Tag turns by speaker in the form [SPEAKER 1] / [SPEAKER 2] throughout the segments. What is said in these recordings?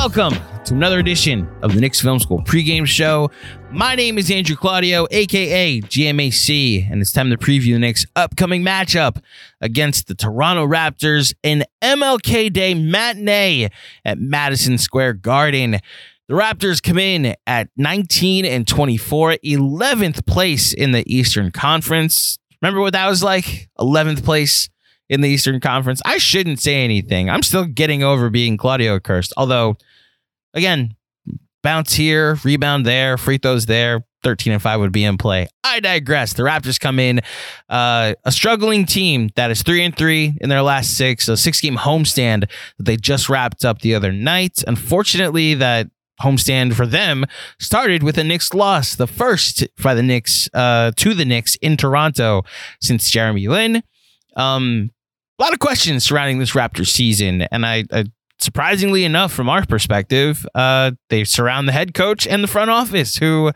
[SPEAKER 1] Welcome to another edition of the Knicks Film School pregame show. My name is Andrew Claudio, aka GMAC, and it's time to preview the Knicks' upcoming matchup against the Toronto Raptors in MLK Day matinee at Madison Square Garden. The Raptors come in at 19 and 24, 11th place in the Eastern Conference. Remember what that was like? 11th place in the Eastern Conference. I shouldn't say anything. I'm still getting over being Claudio cursed. Although, again, bounce here, rebound there, free throws there. 13 and 5 would be in play. I digress. The Raptors come in uh, a struggling team that is 3 and 3 in their last 6, a 6-game homestand that they just wrapped up the other night. Unfortunately, that homestand for them started with a Knicks loss, the first by the Knicks uh, to the Knicks in Toronto since Jeremy Lin. Um, a lot of questions surrounding this Raptors season, and I, I surprisingly enough, from our perspective, uh, they surround the head coach and the front office, who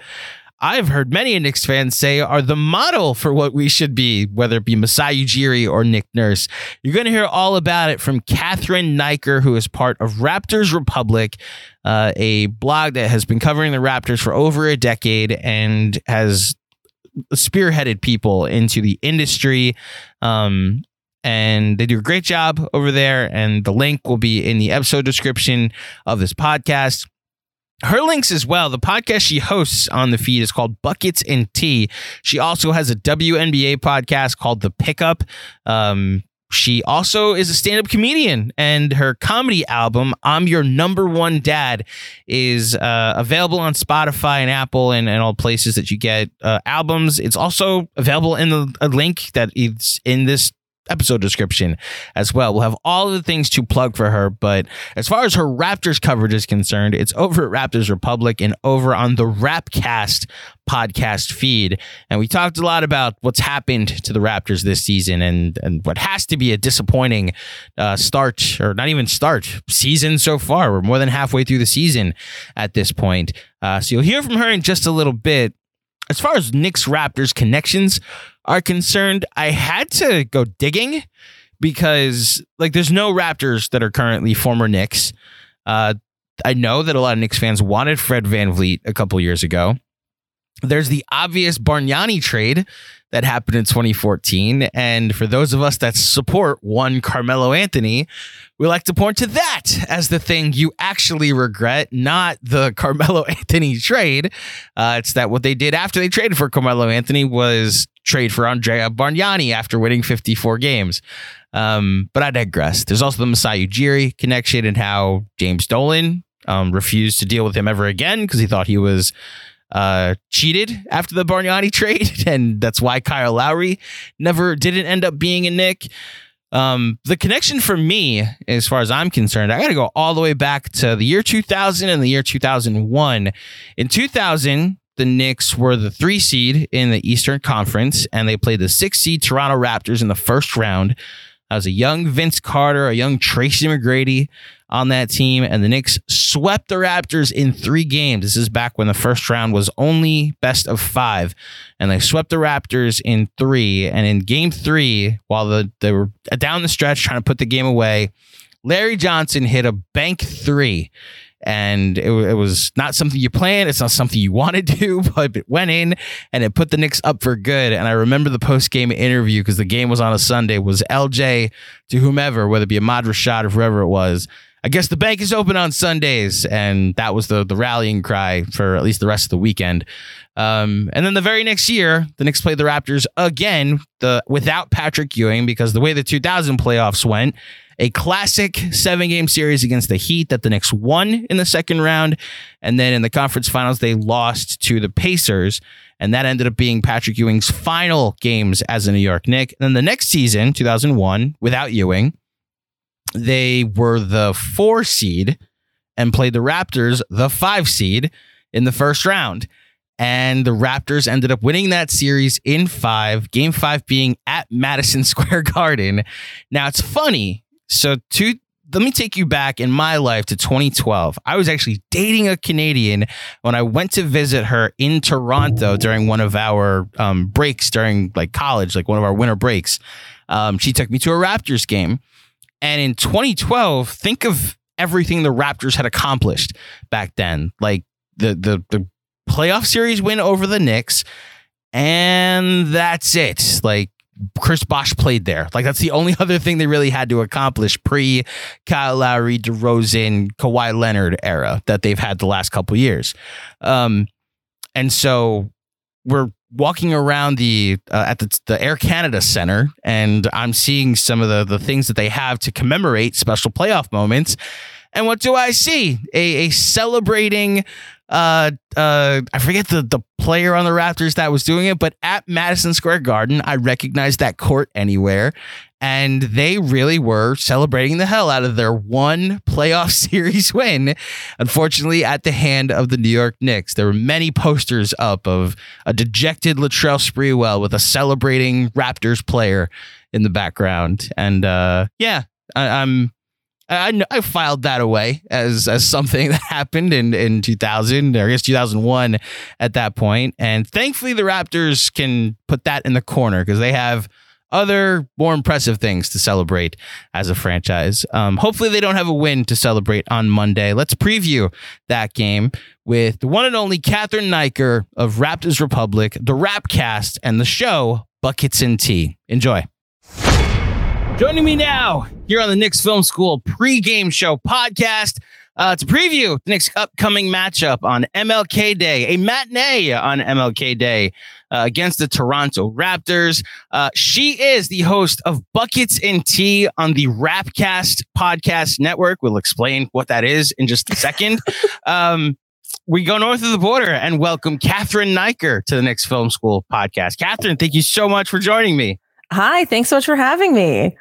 [SPEAKER 1] I've heard many Knicks fans say are the model for what we should be, whether it be Masai Ujiri or Nick Nurse. You're going to hear all about it from Catherine Niker, who is part of Raptors Republic, uh, a blog that has been covering the Raptors for over a decade and has spearheaded people into the industry. Um, and they do a great job over there. And the link will be in the episode description of this podcast. Her links as well. The podcast she hosts on the feed is called Buckets and Tea. She also has a WNBA podcast called The Pickup. Um, she also is a stand up comedian, and her comedy album, I'm Your Number One Dad, is uh, available on Spotify and Apple and, and all places that you get uh, albums. It's also available in the a link that is in this episode description as well. We'll have all the things to plug for her, but as far as her Raptors coverage is concerned, it's over at Raptors Republic and over on the Rapcast podcast feed. And we talked a lot about what's happened to the Raptors this season and, and what has to be a disappointing uh, start, or not even start, season so far. We're more than halfway through the season at this point. Uh, so you'll hear from her in just a little bit. As far as Knicks Raptors connections are concerned, I had to go digging because like there's no Raptors that are currently former Knicks. Uh, I know that a lot of Knicks fans wanted Fred VanVleet a couple years ago. There's the obvious Bargnani trade that happened in 2014. And for those of us that support one Carmelo Anthony, we like to point to that as the thing you actually regret, not the Carmelo Anthony trade. Uh, it's that what they did after they traded for Carmelo Anthony was trade for Andrea Bargnani after winning 54 games. Um, but I digress. There's also the Masai Ujiri connection and how James Dolan um, refused to deal with him ever again because he thought he was uh, cheated after the Bargnani trade, and that's why Kyle Lowry never didn't end up being a Knick. Um, the connection for me, as far as I'm concerned, I got to go all the way back to the year 2000 and the year 2001. In 2000, the Knicks were the three seed in the Eastern Conference, and they played the six seed Toronto Raptors in the first round. That was a young Vince Carter, a young Tracy McGrady on that team, and the Knicks swept the Raptors in three games. This is back when the first round was only best of five, and they swept the Raptors in three. And in game three, while the, they were down the stretch trying to put the game away, Larry Johnson hit a bank three and it, it, was not something you planned. It's not something you want to do, but it went in and it put the Knicks up for good. And I remember the post game interview because the game was on a Sunday. Was LJ to whomever, whether it be Ahmad Rashad or whoever it was. I guess the bank is open on Sundays, and that was the the rallying cry for at least the rest of the weekend. Um, and then the very next year, the Knicks played the Raptors again, the without Patrick Ewing because the way the 2000 playoffs went, a classic seven game series against the Heat that the Knicks won in the second round. And then in the conference finals, they lost to the Pacers. And that ended up being Patrick Ewing's final games as a New York Knick. And then the next season, 2001, without Ewing, they were the four seed and played the Raptors, the five seed, in the first round. And the Raptors ended up winning that series in five, game five being at Madison Square Garden. Now, it's funny so, to let me take you back in my life to 2012. I was actually dating a Canadian when I went to visit her in Toronto during one of our um, breaks during like college, like one of our winter breaks. Um, she took me to a Raptors game. And in 2012, think of everything the Raptors had accomplished back then. Like the the the playoff series win over the Knicks, and that's it. Like Chris Bosh played there. Like that's the only other thing they really had to accomplish pre Kyle Lowry, DeRozan, Kawhi Leonard era that they've had the last couple years. Um, and so we're walking around the uh, at the, the Air Canada Center, and I'm seeing some of the the things that they have to commemorate special playoff moments. And what do I see? A, a celebrating uh uh I forget the the player on the Raptors that was doing it, but at Madison Square Garden, I recognized that court anywhere. And they really were celebrating the hell out of their one playoff series win. Unfortunately, at the hand of the New York Knicks, there were many posters up of a dejected Latrell Sprewell with a celebrating Raptors player in the background. And uh, yeah, I, I'm I, I filed that away as as something that happened in in 2000 or I guess 2001 at that point and thankfully the Raptors can put that in the corner because they have other more impressive things to celebrate as a franchise. Um, hopefully they don't have a win to celebrate on Monday. Let's preview that game with the one and only Catherine Niker of Raptors Republic, the Rapcast, and the show Buckets and Tea. Enjoy. Joining me now here on the Knicks Film School pregame show podcast uh, to preview the next upcoming matchup on MLK Day, a matinee on MLK Day uh, against the Toronto Raptors. Uh, she is the host of Buckets and Tea on the Rapcast podcast network. We'll explain what that is in just a second. um, we go north of the border and welcome Catherine Niker to the Knicks Film School podcast. Catherine, thank you so much for joining me.
[SPEAKER 2] Hi, thanks so much for having me.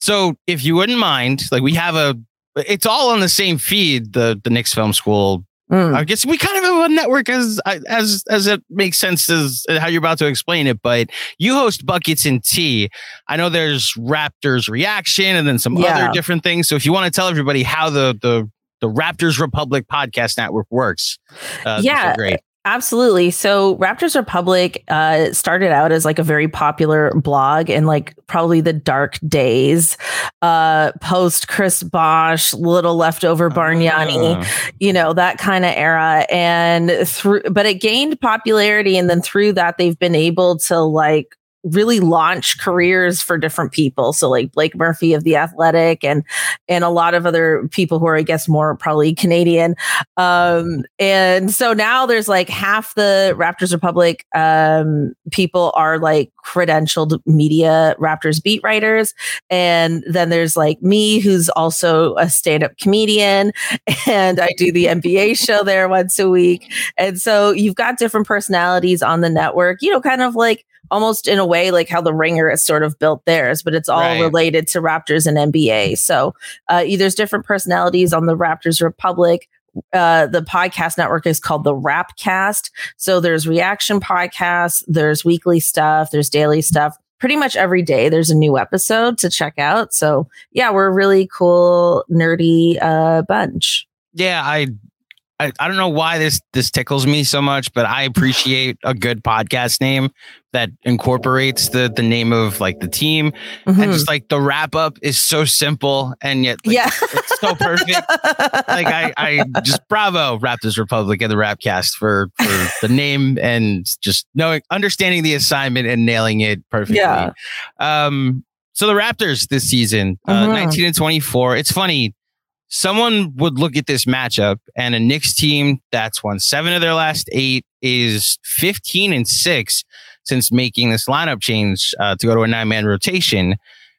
[SPEAKER 1] So, if you wouldn't mind, like we have a, it's all on the same feed. The the Knicks Film School. Mm. I guess we kind of have a network as as as it makes sense as how you're about to explain it. But you host Buckets and Tea. I know there's Raptors reaction and then some yeah. other different things. So, if you want to tell everybody how the the the Raptors Republic podcast network works,
[SPEAKER 2] uh, yeah, great. Absolutely. So Raptors Republic uh, started out as like a very popular blog in like probably the dark days, uh, post Chris Bosh, little leftover Bargnani, uh. you know, that kind of era. And through, but it gained popularity. And then through that, they've been able to like really launch careers for different people. So like Blake Murphy of the Athletic and and a lot of other people who are I guess more probably Canadian. Um and so now there's like half the Raptors Republic um people are like credentialed media Raptors beat writers and then there's like me who's also a stand-up comedian and I do the NBA show there once a week. And so you've got different personalities on the network, you know, kind of like almost in a way like how the ringer is sort of built theirs but it's all right. related to raptors and nba so uh, there's different personalities on the raptors republic uh, the podcast network is called the Rapcast. So there's reaction podcasts, there's weekly stuff, there's daily stuff. pretty much every day there's a new episode to check out. So yeah, we're a really cool, nerdy uh, bunch.
[SPEAKER 1] Yeah, I I, I don't know why this this tickles me so much, but I appreciate a good podcast name that incorporates the the name of like the team mm-hmm. and just like the wrap up is so simple and yet like, yeah it's so perfect. like I I just bravo Raptors Republic and the Rapcast for for the name and just knowing understanding the assignment and nailing it perfectly. Yeah. Um so the Raptors this season, uh, mm-hmm. 19 and 24. It's funny someone would look at this matchup and a Knicks team that's won seven of their last eight is 15 and six since making this lineup change uh, to go to a nine man rotation.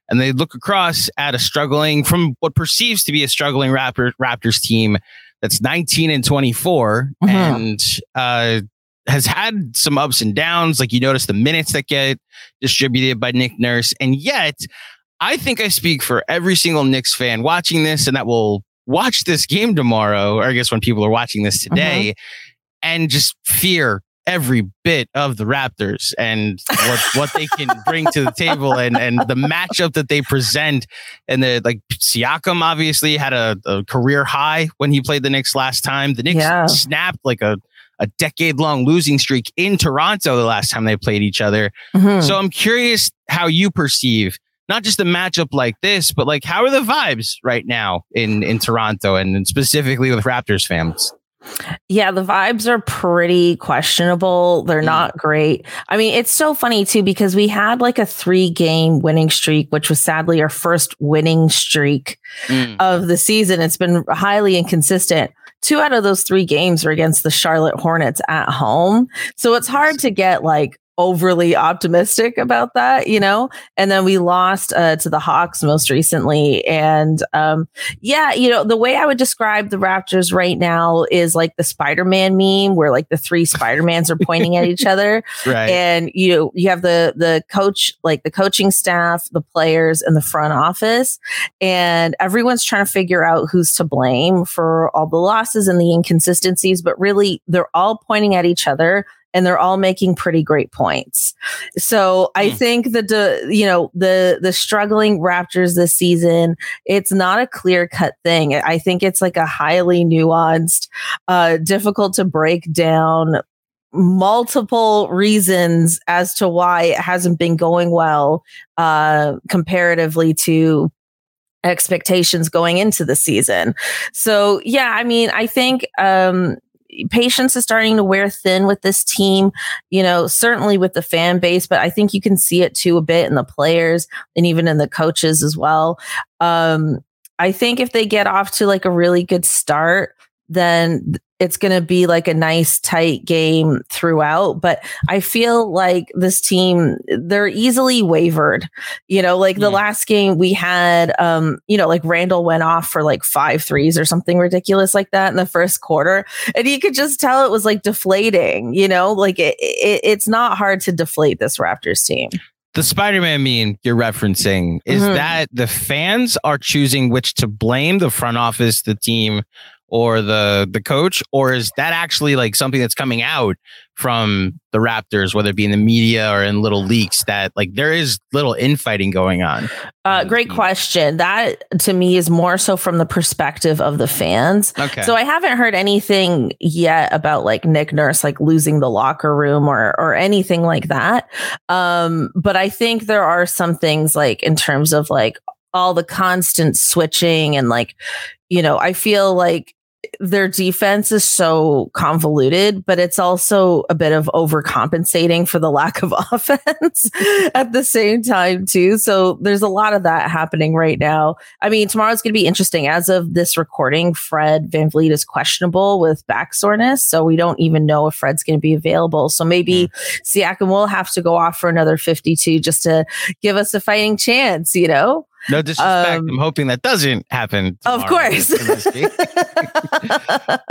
[SPEAKER 1] And they look across at a struggling, from what perceives to be a struggling Raptor, Raptors team that's 19 and 24 mm-hmm. and uh, has had some ups and downs. Like you notice the minutes that get distributed by Nick Nurse. And yet, I think I speak for every single Knicks fan watching this and that will watch this game tomorrow, or I guess when people are watching this today, mm-hmm. and just fear every bit of the Raptors and what, what they can bring to the table and, and the matchup that they present. And the like Siakam obviously had a, a career high when he played the Knicks last time. The Knicks yeah. snapped like a a decade long losing streak in Toronto the last time they played each other. Mm-hmm. So I'm curious how you perceive not just a matchup like this, but like how are the vibes right now in in Toronto and specifically with Raptors fans?
[SPEAKER 2] Yeah, the vibes are pretty questionable. They're mm. not great. I mean, it's so funny too because we had like a three game winning streak, which was sadly our first winning streak mm. of the season. It's been highly inconsistent. Two out of those three games were against the Charlotte Hornets at home. So it's hard to get like overly optimistic about that, you know? And then we lost uh, to the Hawks most recently. And um, yeah, you know, the way I would describe the Raptors right now is like the Spider Man meme where like the three Spider Mans are pointing at each other. Right. And you know, you have the the coach, like the coaching staff, the players, and the front office. And everyone's trying to figure out who's to blame for all the losses and the inconsistencies, but really they're all pointing at each other and they're all making pretty great points. So I mm. think that the you know the the struggling Raptors this season, it's not a clear cut thing. I think it's like a highly nuanced, uh, difficult to break down multiple reasons as to why it hasn't been going well uh comparatively to expectations going into the season. So yeah, I mean, I think um patience is starting to wear thin with this team, you know, certainly with the fan base, but I think you can see it too a bit in the players and even in the coaches as well. Um, I think if they get off to like a really good start, then it's going to be like a nice tight game throughout. But I feel like this team, they're easily wavered. You know, like the hmm. last game we had, um, you know, like Randle went off for like five threes or something ridiculous like that in the first quarter. And you could just tell it was like deflating, you know, like it, it, it's not hard to deflate this Raptors team
[SPEAKER 1] the Spider-Man meme you're referencing is mm-hmm. that the fans are choosing which to blame the front office, the team, or the the coach or is that actually like something that's coming out from the raptors whether it be in the media or in little leaks that like there is little infighting going on?
[SPEAKER 2] Uh, great question. That to me is more so from the perspective of the fans. Okay. So i haven't heard anything yet about like nick nurse like losing the locker room or or anything like that. Um but i think there are some things like in terms of like all the constant switching and like you know i feel like their defense is so convoluted, but it's also a bit of overcompensating for the lack of offense at the same time, too. So there's a lot of that happening right now. I mean, tomorrow's going to be interesting. As of this recording, Fred VanVleet is questionable with back soreness. So we don't even know if Fred's going to be available. So maybe mm. Siakam will have to go off for another 52 just to give us a fighting chance, you know?
[SPEAKER 1] No disrespect. Um, I'm hoping that doesn't happen.
[SPEAKER 2] Of course.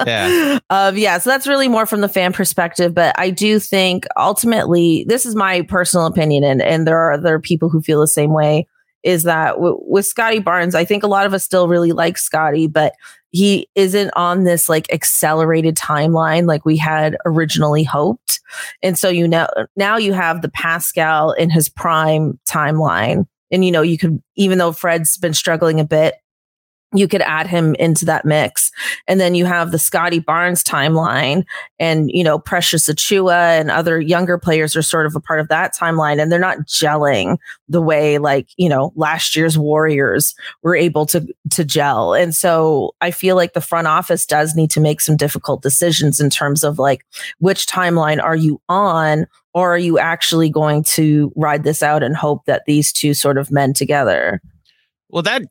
[SPEAKER 2] yeah. Um, yeah. So that's really more from the fan perspective. But I do think ultimately, this is my personal opinion, and, and there are other people who feel the same way. Is that w- with Scottie Barnes, I think a lot of us still really like Scottie, but he isn't on this like accelerated timeline like we had originally hoped. And so you know now you have the Pascal in his prime timeline. And you know, you could even though Fred's been struggling a bit, you could add him into that mix. And then you have the Scottie Barnes timeline and, you know, Precious Achiuwa and other younger players are sort of a part of that timeline. And they're not gelling the way like, you know, last year's Warriors were able to, to gel. And so I feel like the front office does need to make some difficult decisions in terms of like, which timeline are you on? Or are you actually going to ride this out and hope that these two sort of mend together?
[SPEAKER 1] Well, that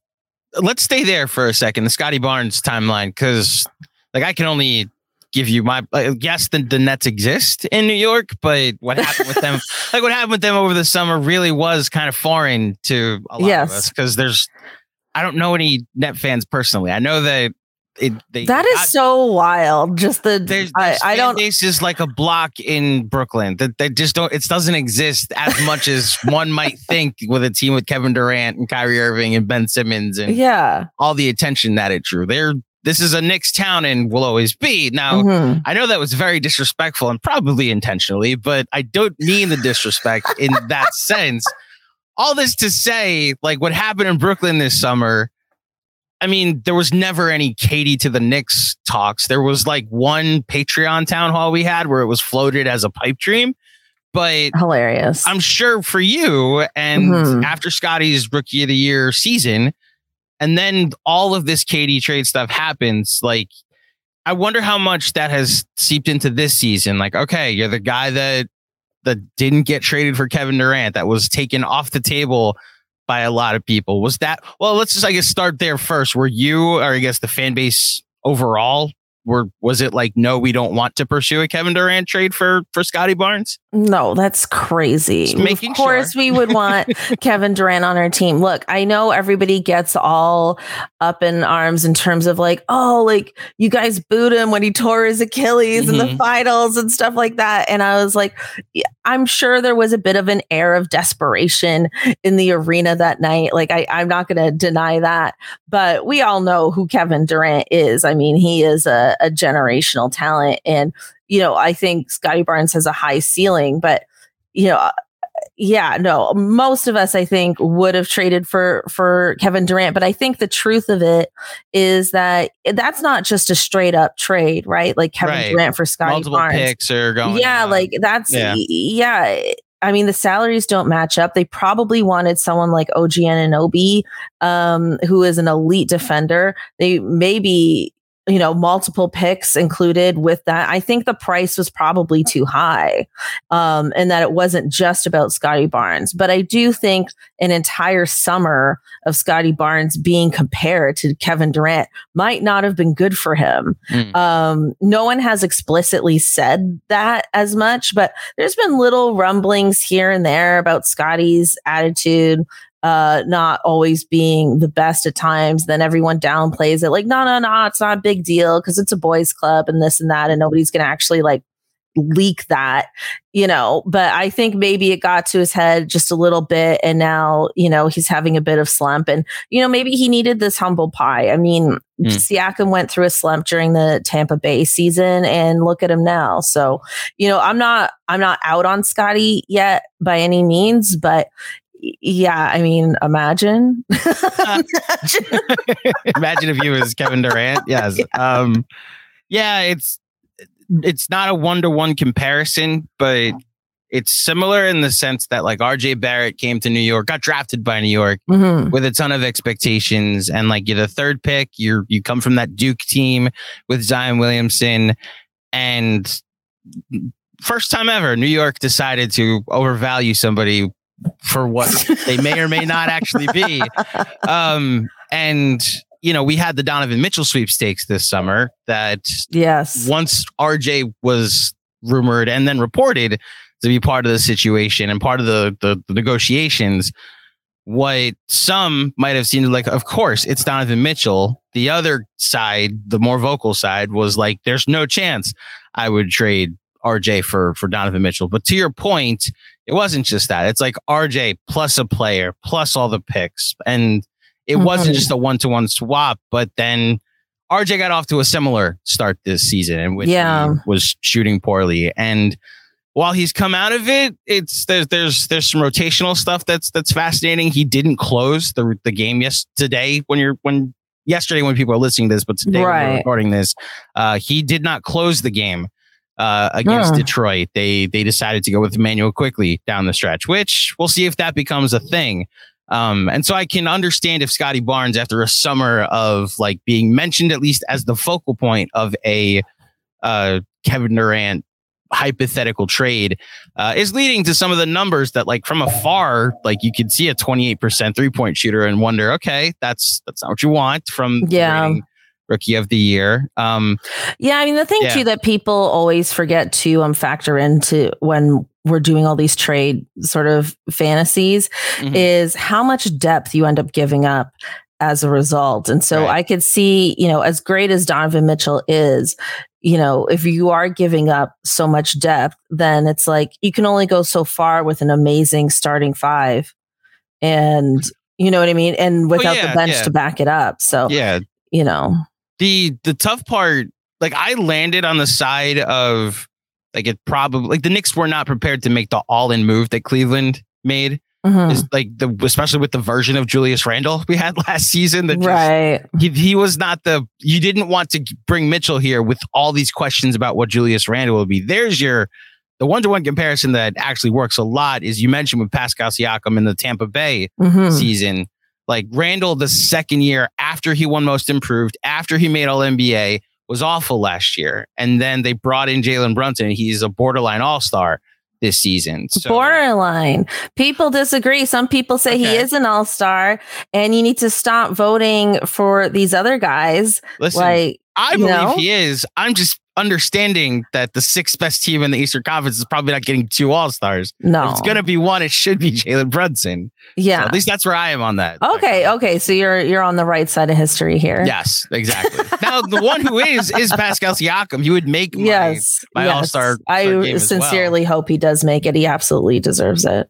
[SPEAKER 1] let's stay there for a second. The Scottie Barnes timeline, because like I can only give you my uh, yes the, the nets exist in new york but what happened with them like what happened with them over the summer really was kind of foreign to a lot yes. of us because there's i don't know any net fans personally i know that it,
[SPEAKER 2] they that is so wild. Just the there's,
[SPEAKER 1] there's I, I don't. Base is like a block in Brooklyn that they just don't. It doesn't exist as much as one might think with a team with Kevin Durant and Kyrie Irving and Ben Simmons and
[SPEAKER 2] yeah,
[SPEAKER 1] all the attention that it drew. They're this is a Knicks town and will always be. Now, mm-hmm. I know that was very disrespectful and probably intentionally, but I don't mean the disrespect in that sense. All this to say, like what happened in Brooklyn this summer I mean, there was never any KD to the Knicks talks. There was like one Patreon town hall we had where it was floated as a pipe dream. But
[SPEAKER 2] hilarious.
[SPEAKER 1] I'm sure for you and mm-hmm. after Scottie's rookie of the year season, and then all of this KD trade stuff happens, like I wonder how much that has seeped into this season. Like, okay, you're the guy that that didn't get traded for Kevin Durant, that was taken off the table by a lot of people. Was that well? Let's just I guess start there first. Were you, or I guess the fan base overall, were was it like no, we don't want to pursue a Kevin Durant trade for for Scottie Barnes?
[SPEAKER 2] No, that's crazy. of course, sure. we would want Kevin Durant on our team. Look, I know everybody gets all up in arms in terms of like, oh, like you guys booed him when he tore his Achilles mm-hmm. in the mm-hmm. finals and stuff like that. And I was like, I'm sure there was a bit of an air of desperation in the arena that night. Like, I, I'm not going to deny that, but we all know who Kevin Durant is. I mean, he is a, a generational talent and you know, I think Scottie Barnes has a high ceiling, but you know, uh, yeah, no, most of us I think would have traded for for Kevin Durant, but I think the truth of it is that that's not just a straight up trade, right? Like Kevin right. Durant for Scottie Multiple Barnes.
[SPEAKER 1] picks are going.
[SPEAKER 2] Yeah, on. like that's yeah. yeah. I mean, the salaries don't match up. They probably wanted someone like OG Anunoby, um, who is an elite defender. They maybe you know, multiple picks included with that. I think the price was probably too high, um, and that it wasn't just about Scottie Barnes. But I do think an entire summer of Scottie Barnes being compared to Kevin Durant might not have been good for him. Mm. Um, no one has explicitly said that as much, but there's been little rumblings here and there about Scottie's attitude uh not always being the best at times then everyone downplays it like no no no it's not a big deal because it's a boys club and this and that and nobody's gonna actually like leak that you know? But i think maybe it got to his head just a little bit and now you know he's having a bit of slump and you know maybe he needed this humble pie. I mean mm. siakam went through a slump during the tampa bay season and look at him now. So you know i'm not i'm not out on Scottie yet by any means but yeah, I mean, imagine.
[SPEAKER 1] imagine. imagine if you was Kevin Durant. Yes. Yeah. Um, yeah, it's it's not a one to one comparison, but it's similar in the sense that like RJ Barrett came to New York, got drafted by New York mm-hmm. with a ton of expectations, and like you're the third pick. You're you come from that Duke team with Zion Williamson, and first time ever, New York decided to overvalue somebody for what they may or may not actually be. Um, and you know, we had the Donovan Mitchell sweepstakes this summer that
[SPEAKER 2] yes,
[SPEAKER 1] once RJ was rumored and then reported to be part of the situation and part of the, the, the negotiations, what some might have seemed like, of course, it's Donovan Mitchell. The other side, the more vocal side, was like, there's no chance I would trade RJ for for Donovan Mitchell. But to your point, it wasn't just that. It's like RJ plus a player plus all the picks. And it mm-hmm. wasn't just a one to one swap, but then RJ got off to a similar start this season and which
[SPEAKER 2] Yeah.
[SPEAKER 1] was shooting poorly. And while he's come out of it, it's there's there's there's some rotational stuff that's that's fascinating. He didn't close the the game yesterday when you're when yesterday when people are listening to this, but today when we're recording this, uh, he did not close the game uh, against
[SPEAKER 2] Huh.
[SPEAKER 1] Detroit. They they decided to go with Immanuel Quickley down the stretch, which we'll see if that becomes a thing. Um, and so I can understand if Scottie Barnes, after a summer of like being mentioned at least as the focal point of a uh, Kevin Durant hypothetical trade, uh, is leading to some of the numbers that, like from afar, like you could see a 28% three point shooter and wonder, okay, that's that's not what you want from the
[SPEAKER 2] Yeah.
[SPEAKER 1] Rookie of the year. Um,
[SPEAKER 2] Yeah, I mean the thing
[SPEAKER 1] Yeah.
[SPEAKER 2] too that people always forget to um factor into when we're doing all these trade sort of fantasies
[SPEAKER 1] Mhm.
[SPEAKER 2] is how much depth you end up giving up as a result. And so
[SPEAKER 1] Right.
[SPEAKER 2] I could see, you know, as great as Donovan Mitchell is, you know, if you are giving up so much depth, then it's like you can only go so far with an amazing starting five. And you know what I mean? And without
[SPEAKER 1] yeah,
[SPEAKER 2] the bench
[SPEAKER 1] yeah.
[SPEAKER 2] to back it up. So,
[SPEAKER 1] yeah,
[SPEAKER 2] you know,
[SPEAKER 1] the the tough part like i landed on the side of like it probably like the Knicks were not prepared to make the all-in move that Cleveland made.
[SPEAKER 2] mhm.
[SPEAKER 1] Is like the especially with the version of Julius Randle we had last season. That just-
[SPEAKER 2] right.
[SPEAKER 1] he, he was not the you didn't want to bring Mitchell here with all these questions about what Julius Randle will be. There's your the one to one comparison that actually works a lot is you mentioned with Pascal Siakam in the Tampa Bay
[SPEAKER 2] Mhm.
[SPEAKER 1] season. Like Randle, the second year after he won Most Improved, after he made All NBA, was awful last year, and then they brought in Jalen Brunson. He's a borderline All Star this season. So,
[SPEAKER 2] Borderline. People disagree. Some people say he is an all star, and you need to stop voting for these other guys.
[SPEAKER 1] listen,
[SPEAKER 2] like,
[SPEAKER 1] I believe
[SPEAKER 2] know?
[SPEAKER 1] he is. I'm just understanding that the sixth best team in the Eastern Conference is probably not getting two All Stars.
[SPEAKER 2] no,
[SPEAKER 1] If it's going to be one, it should be Jalen Brunson. So
[SPEAKER 2] yeah.
[SPEAKER 1] at least that's where I am on that.
[SPEAKER 2] okay, okay. So you're you're on the right side of history here.
[SPEAKER 1] Yes, exactly. now the one who is is Pascal Siakam. He would make my,
[SPEAKER 2] Yes.
[SPEAKER 1] my
[SPEAKER 2] yes.
[SPEAKER 1] All-Star game
[SPEAKER 2] I
[SPEAKER 1] as well.
[SPEAKER 2] sincerely hope he does make it. He absolutely deserves it.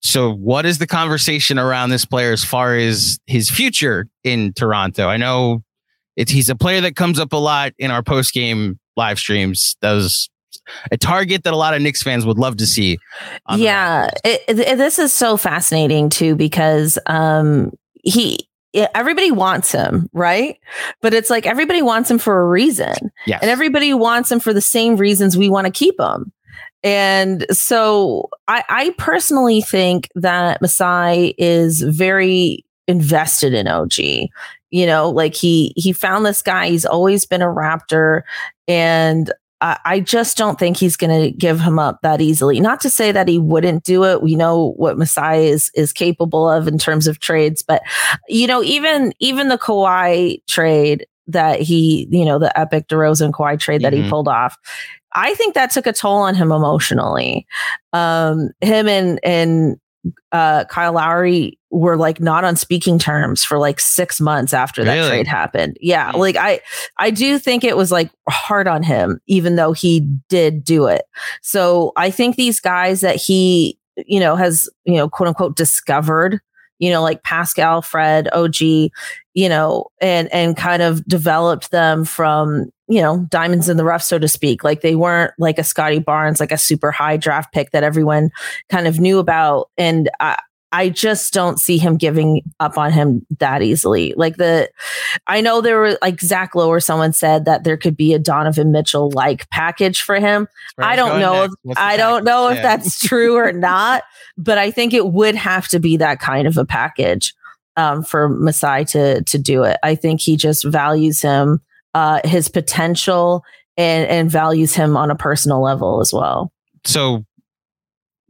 [SPEAKER 1] so, what is the conversation around this player as far as his future in Toronto? I know it's he's a player that comes up a lot in our post game live streams. Does a target that a lot of Knicks fans would love to see.
[SPEAKER 2] yeah it, it- this is so fascinating too because um he everybody wants him right but it's like everybody wants him for a reason
[SPEAKER 1] yes.
[SPEAKER 2] and everybody wants him for the same reasons we want to keep him and so I, I personally think that Masai is very invested in OG. You know, like he he found this guy. He's always been a Raptor, and I, I just don't think he's going to give him up that easily. Not to say that he wouldn't do it. We know what Masai is is capable of in terms of trades, but you know, even even the Kawhi trade that he, you know, the epic DeRozan Kawhi trade that
[SPEAKER 1] Mhm.
[SPEAKER 2] he pulled off. I think that took a toll on him emotionally. Um, him and and uh, Kyle Lowry were like not on speaking terms for like six months after that
[SPEAKER 1] Really?
[SPEAKER 2] trade happened. Yeah, like I I do think it was like hard on him, even though he did do it. So I think these guys that he you know has you know quote unquote discovered you know like Pascal, Fred, OG, you know, and and kind of developed them from you know diamonds in the rough, so to speak. Like they weren't like a Scottie Barnes, like a super high draft pick that everyone kind of knew about, and I. I just don't see him giving up on him that easily. Like the, I know there were like Zach Lowe or someone said that there could be a Donovan Mitchell like package for him. I don't know. If, I don't know if
[SPEAKER 1] Yeah.
[SPEAKER 2] that's true or not, but I think it would have to be that kind of a package um, for Masai to to do it. I think he just values him, uh, his potential, and and values him on a personal level as well.
[SPEAKER 1] so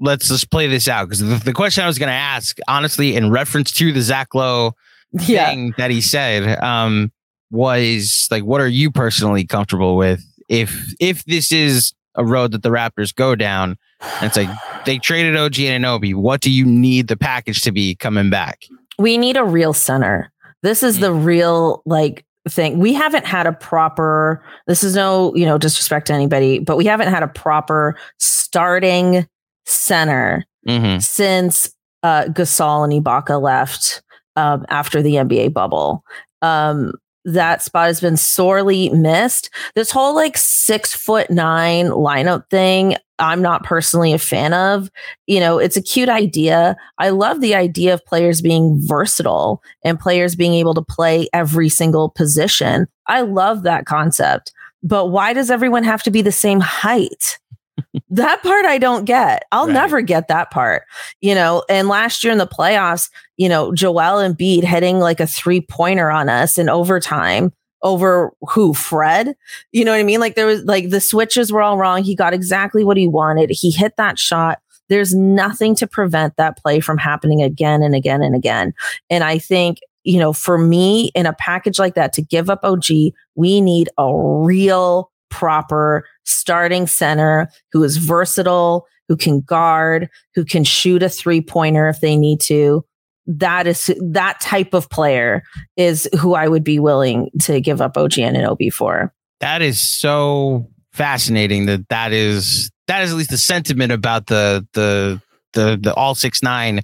[SPEAKER 1] let's just play this out because the, the question I was going to ask, honestly, in reference to the Zach Lowe
[SPEAKER 2] Yeah.
[SPEAKER 1] thing that he said, um, was like, what are you personally comfortable with if if this is a road that the Raptors go down? And it's like they traded OG Anunoby. What do you need the package to be coming back?
[SPEAKER 2] We need a real center. This is the real like thing. We haven't had a proper this is no, you know, disrespect to anybody, but we haven't had a proper starting center
[SPEAKER 1] Mm-hmm.
[SPEAKER 2] since uh Gasol and Ibaka left um after the NBA bubble. Um that spot has been sorely missed. This whole like six foot nine lineup thing, I'm not personally a fan of. You know, it's a cute idea. I love the idea of players being versatile and players being able to play every single position. I love that concept. But why does everyone have to be the same height? that part I don't get. I'll
[SPEAKER 1] Right.
[SPEAKER 2] never get that part. You know, and last year in the playoffs, you know, Joel Embiid hitting like a three pointer on us in overtime over who Fred. You know what I mean? Like there was like the switches were all wrong. He got exactly what he wanted. He hit that shot. There's nothing to prevent that play from happening again and again and again. And I think, you know, for me in a package like that to give up OG, we need a real proper starting center who is versatile, who can guard, who can shoot a three pointer if they need to. That is that type of player is who I would be willing to give up OG Anunoby for.
[SPEAKER 1] That is so fascinating that that is that is at least the sentiment about the the the the all six nine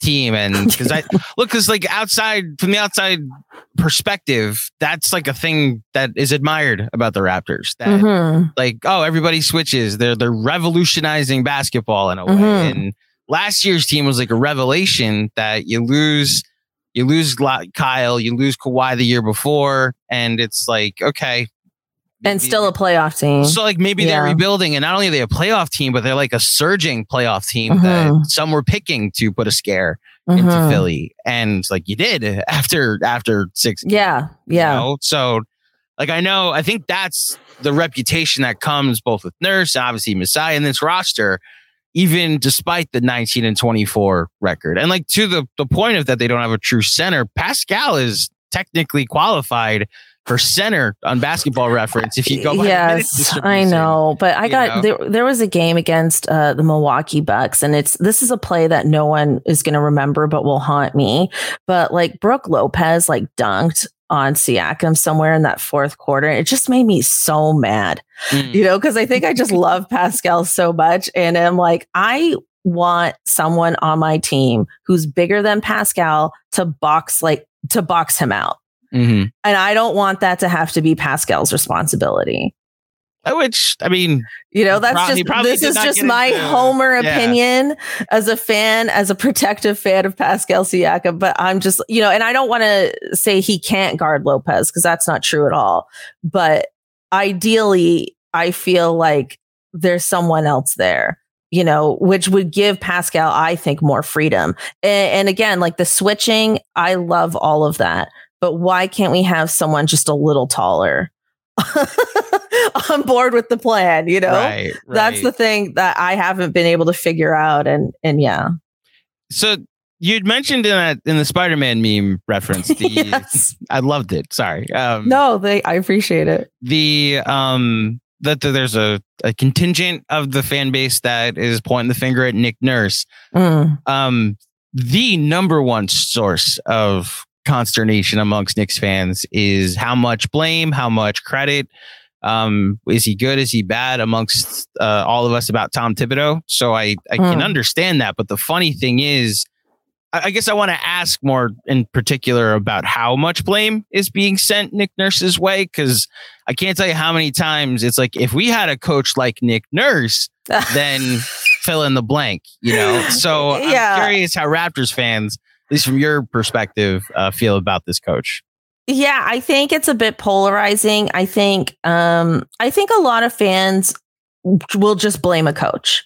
[SPEAKER 1] team and because I look because like outside from the outside perspective that's like a thing that is admired about the Raptors that
[SPEAKER 2] Mhm.
[SPEAKER 1] like oh everybody switches they're they're revolutionizing basketball in a way
[SPEAKER 2] Mhm.
[SPEAKER 1] and last year's team was like a revelation that you lose you lose Kyle you lose Kawhi the year before and it's like okay
[SPEAKER 2] And still a playoff team.
[SPEAKER 1] so like maybe they're rebuilding, and not only are they a playoff team, but they're like a surging playoff team that
[SPEAKER 2] Mhm.
[SPEAKER 1] some were picking to put a scare into
[SPEAKER 2] Mhm.
[SPEAKER 1] Philly, and like you did after after six. games,
[SPEAKER 2] Yeah.
[SPEAKER 1] you
[SPEAKER 2] Yeah.
[SPEAKER 1] know? So like I know, I think that's the reputation that comes both with Nurse, obviously Masai, and this roster. Even despite the 19 and 24 record, and like to the the point of that, they don't have a true center. Pascal is technically qualified for center on Basketball Reference. If you go,
[SPEAKER 2] yes, I know, but I got
[SPEAKER 1] know?
[SPEAKER 2] there. There was a game against uh, the Milwaukee Bucks, and it's this is a play that no one is going to remember, but will haunt me. But like Brook Lopez, like dunked on Siakam somewhere in that fourth quarter. It just made me so mad, mm. you know, because I think I just love Pascal so much. And I'm like, I want someone on my team who's bigger than Pascal to box like to box him out. Mm-hmm. And I don't want that to have to be Pascal's responsibility.
[SPEAKER 1] Which I mean,
[SPEAKER 2] you know, that's just this is just my into, Homer yeah. opinion as a fan, as a protective fan of Pascal Siakam. But I'm just, you know, and I don't want to say he can't guard Lopez because that's not true at all. But ideally, I feel like there's someone else there you know, which would give Pascal, I think, more freedom. And, and, again, like the switching, I love all of that. But why can't we have someone just a little taller on board with the plan? You know, right, right. that's the thing that I haven't been able to figure out. And and yeah.
[SPEAKER 1] So you'd mentioned in that in the Spider-Man meme reference. The, yes. I loved it. Sorry.
[SPEAKER 2] Um, no, they. I appreciate it.
[SPEAKER 1] The um that there's a, a contingent of the fan base that is pointing the finger at Nick Nurse. Mm. Um, the number one source of consternation amongst Knicks fans is how much blame, how much credit. Um, is he good? Is he bad amongst uh, all of us about Tom Thibodeau? So I, I mm. can understand that. But the funny thing is, I guess I want to ask more in particular about how much blame is being sent Nick Nurse's way because I can't tell you how many times it's like if we had a coach like Nick Nurse, then fill in the blank, you know. So yeah. I'm curious how Raptors fans, at least from your perspective, uh, feel about this coach.
[SPEAKER 2] Yeah, I think it's a bit polarizing. I think um, I think a lot of fans will just blame a coach.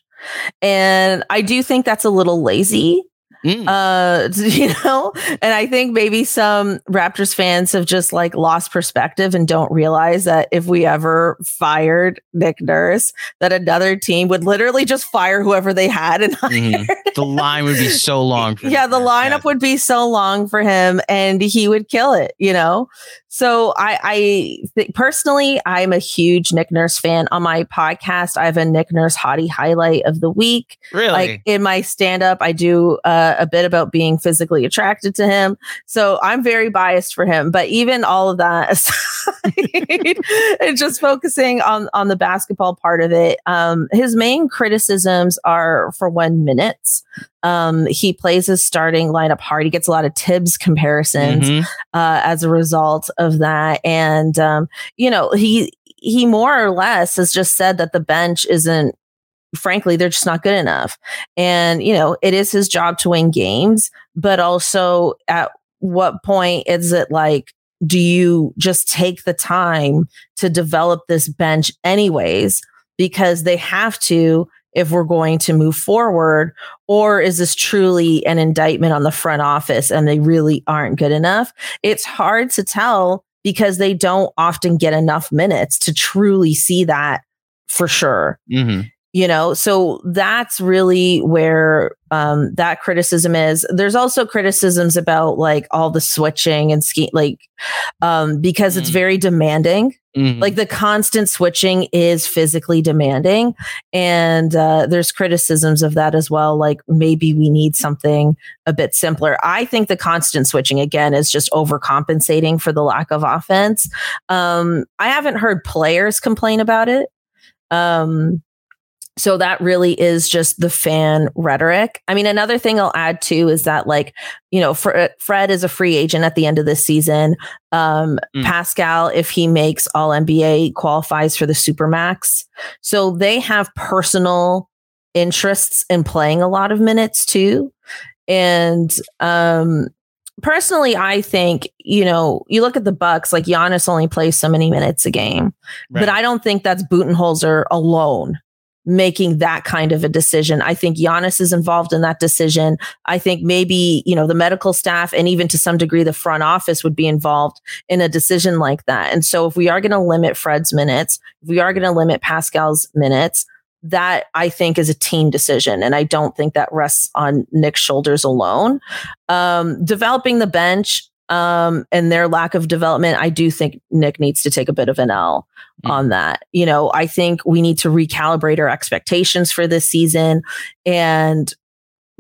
[SPEAKER 2] And I do think that's a little lazy Mm. Uh, you know, and I think maybe some Raptors fans have just like lost perspective and don't realize that if we ever fired Nick Nurse, that another team would literally just fire whoever they had and mm-hmm.
[SPEAKER 1] the line would be so long.
[SPEAKER 2] yeah, the lineup yeah. would be so long for him, and he would kill it. You know, so I, I th- personally, I'm a huge Nick Nurse fan. On my podcast, I have a Nick Nurse hottie highlight of the week.
[SPEAKER 1] Really?
[SPEAKER 2] Like in my stand up, I do uh, a bit about being physically attracted to him. So I'm very biased for him. But even all of that aside, and just focusing on on the basketball part of it, um, his main criticisms are for one minutes. Um, he plays his starting lineup hard. He gets a lot of Thibs comparisons mm-hmm. uh, as a result of that, and um, you know he he more or less has just said that the bench isn't. Frankly, they're just not good enough, and you know it is his job to win games, but also at what point is it like do you just take the time to develop this bench anyways because they have to if we're going to move forward? Or is this truly an indictment on the front office and they really aren't good enough? It's hard to tell because they don't often get enough minutes to truly see that for sure. Mm-hmm you know so that's really where um, that criticism is. There's also criticisms about like all the switching and ski like um, because mm. it's very demanding. Mm-hmm. like the constant switching is physically demanding and uh, there's criticisms of that as well like maybe we need something a bit simpler. I think the constant switching again is just overcompensating for the lack of offense. Um, i haven't heard players complain about it. Um, so that really is just the fan rhetoric. I mean, another thing I'll add too is that, like, you know, Fred is a free agent at the end of this season. Um, mm. Pascal, if he makes All NBA, qualifies for the Supermax. So they have personal interests in playing a lot of minutes too. And um, personally, I think, you know, you look at the Bucks, like Giannis only plays so many minutes a game, right. but I don't think that's Budenholzer alone making that kind of a decision. I think Giannis is involved in that decision. I think maybe, you know, the medical staff and even to some degree the front office would be involved in a decision like that. And so if we are going to limit Fred's minutes, if we are going to limit Pascal's minutes, that I think is a team decision. And I don't think that rests on Nick's shoulders alone. Um, developing the bench, um, and their lack of development, I do think Nick needs to take a bit of an L mm. on that. You know, I think we need to recalibrate our expectations for this season. And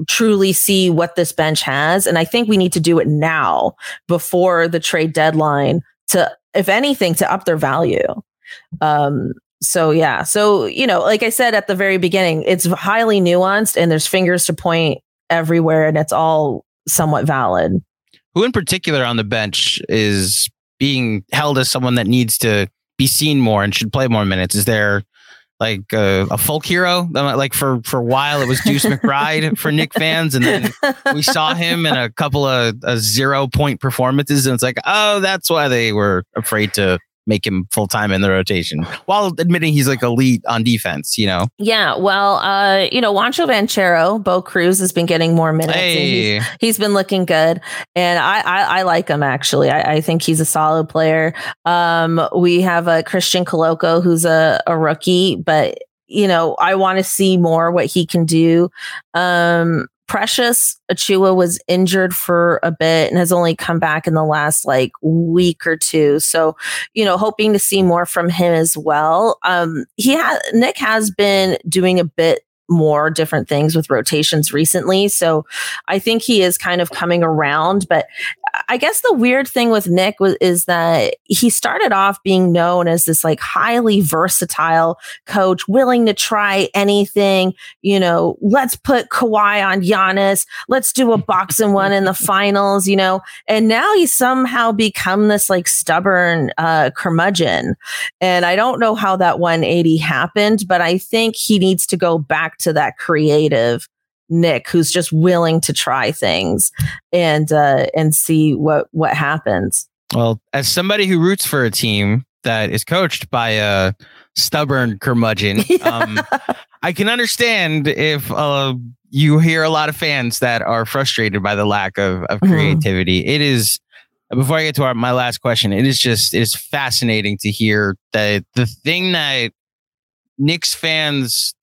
[SPEAKER 2] truly see what this bench has. And I think we need to do it now before the trade deadline to, if anything, to up their value. Um, so yeah. So, you know, like I said at the very beginning, it's highly nuanced and there's fingers to point everywhere and it's all somewhat valid.
[SPEAKER 1] Who in particular on the bench is being held as someone that needs to be seen more and should play more minutes? Is there like uh, a folk hero? Like for for a while, it was Deuce McBride for Knick fans, and then we saw him in a couple of uh, zero point performances, and it's like, oh, that's why they were afraid to make him full time in the rotation while admitting he's like elite on defense, you know?
[SPEAKER 2] Yeah. Well, uh, you know, Juancho Banchero, Bo Cruz has been getting more minutes.
[SPEAKER 1] Hey.
[SPEAKER 2] He's, he's been looking good. And I, I, I like him actually. I, I, think he's a solid player. Um, we have a Christian Koloko who's a, a rookie, but you know, I want to see more what he can do. Um, Precious Achiuwa was injured for a bit and has only come back in the last like week or two. So, you know, hoping to see more from him as well. Um, he has Nick has been doing a bit more different things with rotations recently. So I think he is kind of coming around, but I guess the weird thing with Nick was, is that he started off being known as this like highly versatile coach, willing to try anything. You know, let's put Kawhi on Giannis. Let's do a box-and-one in the finals. You know, and now he's somehow become this like stubborn uh, curmudgeon. And I don't know how that 180 happened, but I think he needs to go back to that creative Nick who's just willing to try things and uh, and see what what happens.
[SPEAKER 1] Well, as somebody who roots for a team that is coached by a stubborn curmudgeon, um, I can understand if uh, you hear a lot of fans that are frustrated by the lack of, of mm-hmm. creativity. Mm-hmm. It is before I get to our, my last question, it is just it is fascinating to hear that the thing that Knicks fans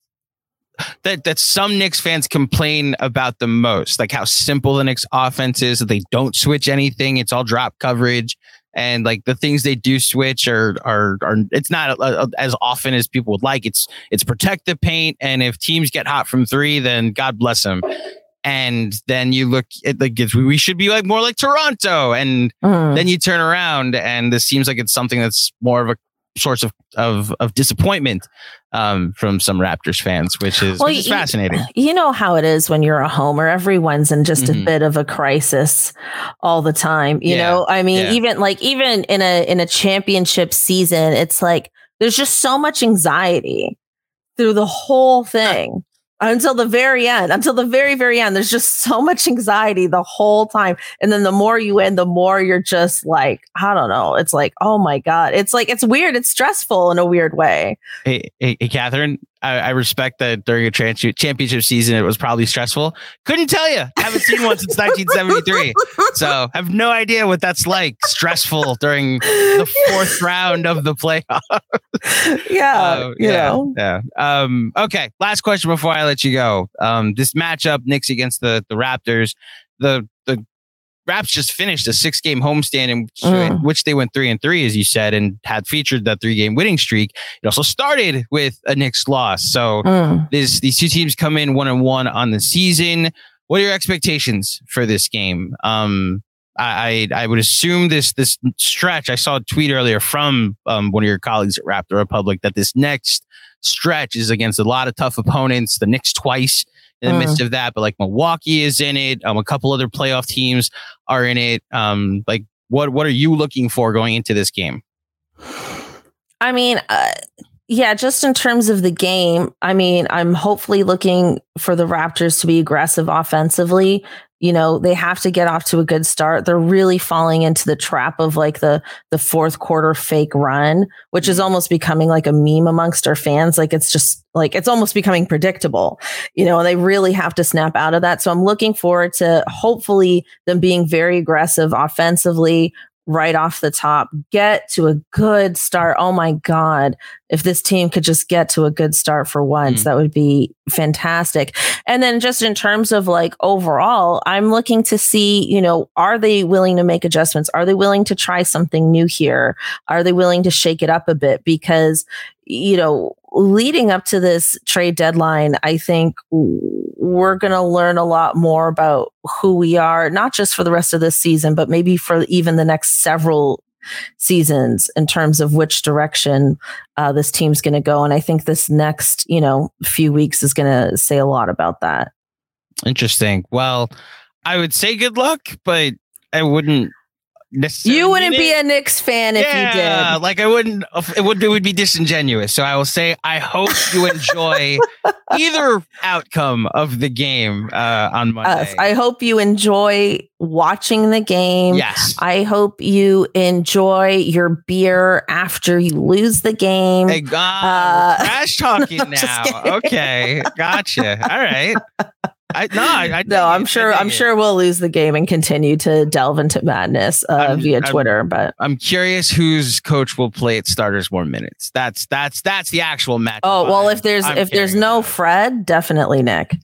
[SPEAKER 1] that that some Knicks fans complain about the most, like how simple the Knicks offense is. That they don't switch anything; it's all drop coverage, and like the things they do switch are are are. It's not uh, as often as people would like. It's it's protect the paint, and if teams get hot from three, then God bless them. And then you look at like we should be like more like Toronto, and mm. then you turn around, and this seems like it's something that's more of a source of of, of disappointment um, from some Raptors fans, which is, well, which is fascinating.
[SPEAKER 2] You know how it is when you're a homer; everyone's in just mm-hmm. a bit of a crisis all the time. You yeah. know, I mean, yeah. even like even in a in a championship season, it's like there's just so much anxiety through the whole thing until the very end, until the very, very end. There's just so much anxiety the whole time. And then the more you win, the more you're just like, I don't know. It's like, oh my God. It's like, it's weird. It's stressful in a weird way.
[SPEAKER 1] Hey, hey, hey Cathryn, I, I, respect that during a trans- championship season, it was probably stressful. Couldn't tell you. I haven't seen one since 1973. So I have no idea what that's like. Stressful during the fourth round of the playoffs.
[SPEAKER 2] Yeah. Uh,
[SPEAKER 1] yeah. Know. Yeah. Um, okay. Last question before I let you go. Um, this matchup, Knicks against the, the Raptors. The the Raps just finished a six game homestand in which, mm. in which, they went three and three, as you said, and had featured that three game winning streak. It also started with a Knicks loss. So mm. this, these two teams come in one and one on the season. What are your expectations for this game? Um, I, I would assume this this stretch. I saw a tweet earlier from um, one of your colleagues at Raptor Republic that this next stretch is against a lot of tough opponents. The Knicks twice in the midst of that, but like Milwaukee is in it. Um, a couple other playoff teams are in it. Um, like what what are you looking for going into this game?
[SPEAKER 2] I mean, uh, yeah, just in terms of the game, I mean, I'm hopefully looking for the Raptors to be aggressive offensively you know they have to get off to a good start. They're really falling into the trap of like the the fourth quarter fake run which is mm-hmm. almost becoming like a meme amongst our fans. Like it's just like it's almost becoming predictable you know and they really have to snap out of that. So i'm looking forward to hopefully them being very aggressive offensively right off the top, get to a good start. Oh my God. If this team could just get to a good start for once, mm. that would be fantastic. And then just in terms of like overall, I'm looking to see, you know, are they willing to make adjustments? Are they willing to try something new here? Are they willing to shake it up a bit? Because, you know, leading up to this trade deadline, I think we're going to learn a lot more about who we are, not just for the rest of this season, but maybe for even the next several seasons in terms of which direction uh, this team's going to go. And I think this next, you know, few weeks is going to say a lot about that.
[SPEAKER 1] Interesting. Well, I would say good luck, but I wouldn't
[SPEAKER 2] you wouldn't be a Knicks fan if yeah, you
[SPEAKER 1] did. Like I wouldn't. It would. It would be disingenuous. So I will say, I hope you enjoy either outcome of the game uh, on Monday. Uh,
[SPEAKER 2] I hope you enjoy watching the game.
[SPEAKER 1] Yes.
[SPEAKER 2] I hope you enjoy your beer after you lose the game.
[SPEAKER 1] Hey, God, uh, trash talking now. Okay, gotcha. All right. I, no, I, I
[SPEAKER 2] no, I'm sure. I'm it. sure we'll lose the game and continue to delve into madness uh, via Twitter.
[SPEAKER 1] I'm,
[SPEAKER 2] but
[SPEAKER 1] I'm curious whose coach will play at starters more minutes. That's that's that's the actual match.
[SPEAKER 2] Oh well, if there's I'm if there's no Fred, definitely Nick.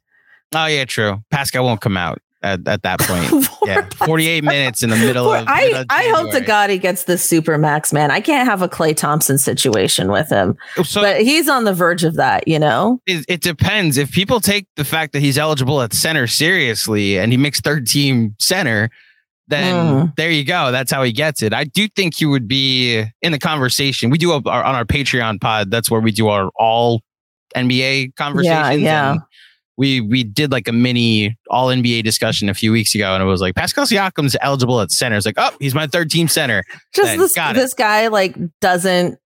[SPEAKER 1] Oh yeah, true. Pascal won't come out at, at that point. yeah, 48 minutes in the middle of.
[SPEAKER 2] I, I hope to God he gets the super max, man. I can't have a Klay Thompson situation with him, so but he's on the verge of that. You know,
[SPEAKER 1] it, it depends. If people take the fact that he's eligible at center seriously and he makes third team center, then mm. there you go. That's how he gets it. I do think he would be in the conversation. We do our, on our Patreon pod. That's where we do our all NBA conversations.
[SPEAKER 2] Yeah, yeah
[SPEAKER 1] we we did like a mini all NBA discussion a few weeks ago, and it was like Pascal Siakam's eligible at center. It's like, oh, he's my third team center.
[SPEAKER 2] Just then, this this guy like doesn't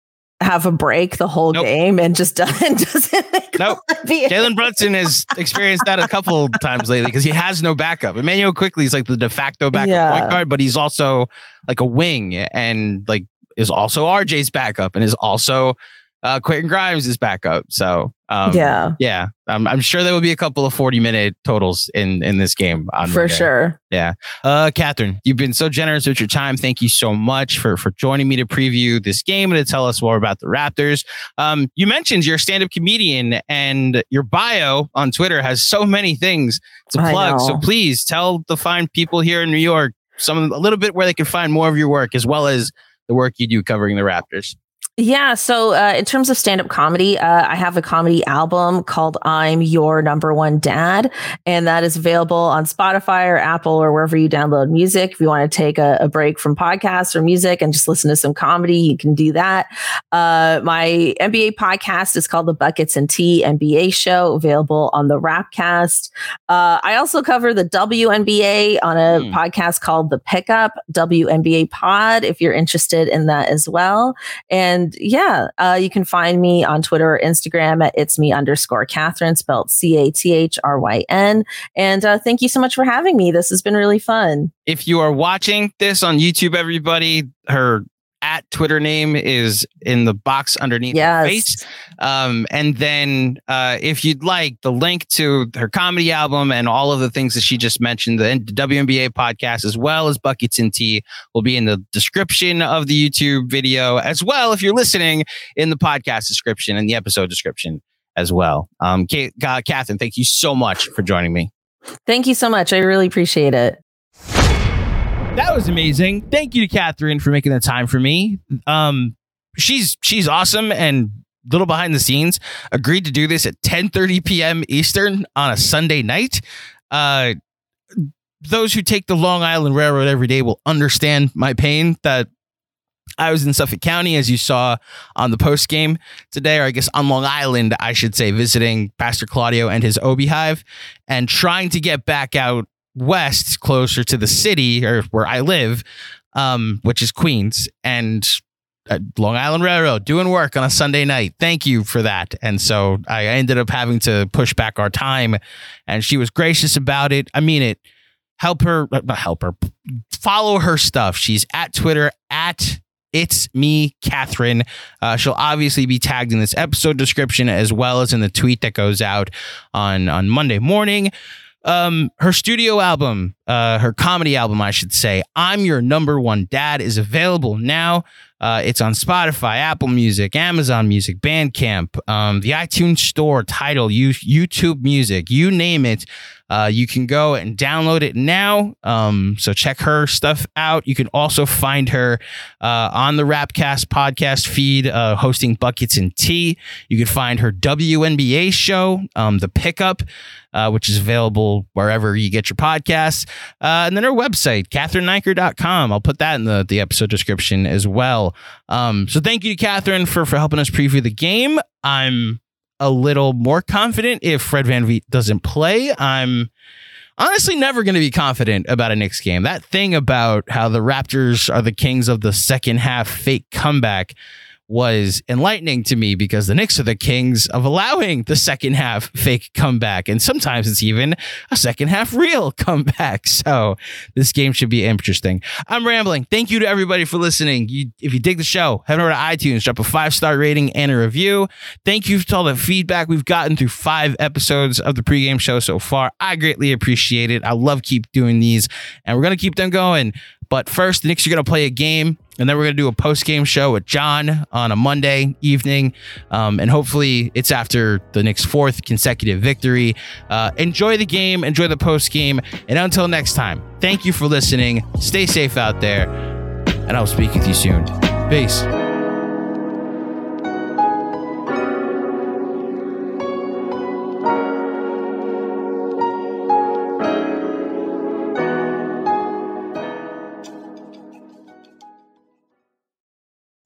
[SPEAKER 2] have a break the whole nope. game and just doesn't doesn't.
[SPEAKER 1] Nope. Jalen Brunson has experienced that a couple times lately because he has no backup. Immanuel Quickley is like the de facto backup yeah. point guard, but he's also like a wing and like is also RJ's backup and is also uh, Quentin Grimes is back up. So um,
[SPEAKER 2] yeah,
[SPEAKER 1] yeah, um, I'm sure there will be a couple of 40 minute totals in in this game
[SPEAKER 2] for Monday. sure.
[SPEAKER 1] Yeah, uh, Cathryn, you've been so generous with your time. Thank you so much for for joining me to preview this game and to tell us more about the Raptors. Um, you mentioned you're a stand up comedian and your bio on Twitter has so many things to plug. So please tell the fine people here in New York some a little bit where they can find more of your work as well as the work you do covering the Raptors.
[SPEAKER 2] Yeah. So, uh, in terms of stand up comedy, uh, I have a comedy album called I'm Your Number One Dad, and that is available on Spotify or Apple or wherever you download music. If you want to take a, a break from podcasts or music and just listen to some comedy, you can do that. Uh, my NBA podcast is called the Buckets and Tea NBA Show, available on the Rapcast. Uh, I also cover the WNBA on a mm. podcast called The Pickup WNBA Pod, if you're interested in that as well. And and yeah, uh, you can find me on Twitter or Instagram at it's me underscore Cathryn, spelled C A T H R Y N. And uh, thank you so much for having me. This has been really fun.
[SPEAKER 1] If you are watching this on YouTube, everybody, her at Twitter name is in the box underneath yes. face. Um, and then uh, if you'd like the link to her comedy album and all of the things that she just mentioned, the WNBA podcast, as well as Buckets and Tea, will be in the description of the YouTube video, as well if you're listening in the podcast description and the episode description as well. Um, Kate, Cathryn, thank you so much for joining me.
[SPEAKER 2] Thank you so much. I really appreciate it.
[SPEAKER 1] That was amazing. Thank you to Cathryn for making the time for me. Um, she's she's awesome and little behind the scenes agreed to do this at 10:30 p.m. Eastern on a Sunday night. Uh, those who take the Long Island Railroad every day will understand my pain that I was in Suffolk County, as you saw on the post game today, or I guess on Long Island, I should say, visiting Pastor Claudio and his Obi Hive and trying to get back out west, closer to the city or where I live, um, which is Queens, and uh, Long Island Railroad doing work on a Sunday night. Thank you for that. And so I ended up having to push back our time, and she was gracious about it. I mean it. Help her, uh, not help her. Follow her stuff. She's at Twitter at it's me, Cathryn. Uh, she'll obviously be tagged in this episode description as well as in the tweet that goes out on on Monday morning um her studio album uh her comedy album i should say i'm your number one dad is available now Uh, it's on Spotify, Apple Music, Amazon Music, Bandcamp, um, the iTunes Store, Tidal, YouTube Music, you name it. Uh, you can go and download it now. Um, so check her stuff out. You can also find her uh, on the Rapcast podcast feed, uh, hosting Buckets and Tea. You can find her WNBA show, um, The Pickup, uh, which is available wherever you get your podcasts. Uh, and then her website, CathrynNaiker.com. I'll put that in the, the episode description as well. Um, so thank you Cathryn for, for helping us preview the game. I'm a little more confident if Fred Van VanVleet doesn't play. I'm honestly never going to be confident about a Knicks game. That thing about how the Raptors are the kings of the second half fake comeback was enlightening to me because the Knicks are the kings of allowing the second half fake comeback. And sometimes it's even a second half real comeback. So this game should be interesting. I'm rambling. Thank you to everybody for listening. You, if you dig the show, head over to iTunes, drop a five star rating and a review. Thank you for all the feedback we've gotten through five episodes of the pregame show so far. I greatly appreciate it. I love keep doing these and we're going to keep them going. But first, the Knicks are going to play a game, and then we're going to do a post game show with John on a Monday evening. Um, and hopefully, it's after the Knicks' fourth consecutive victory. Uh, enjoy the game, enjoy the post game. And until next time, thank you for listening. Stay safe out there, and I'll speak with you soon. Peace.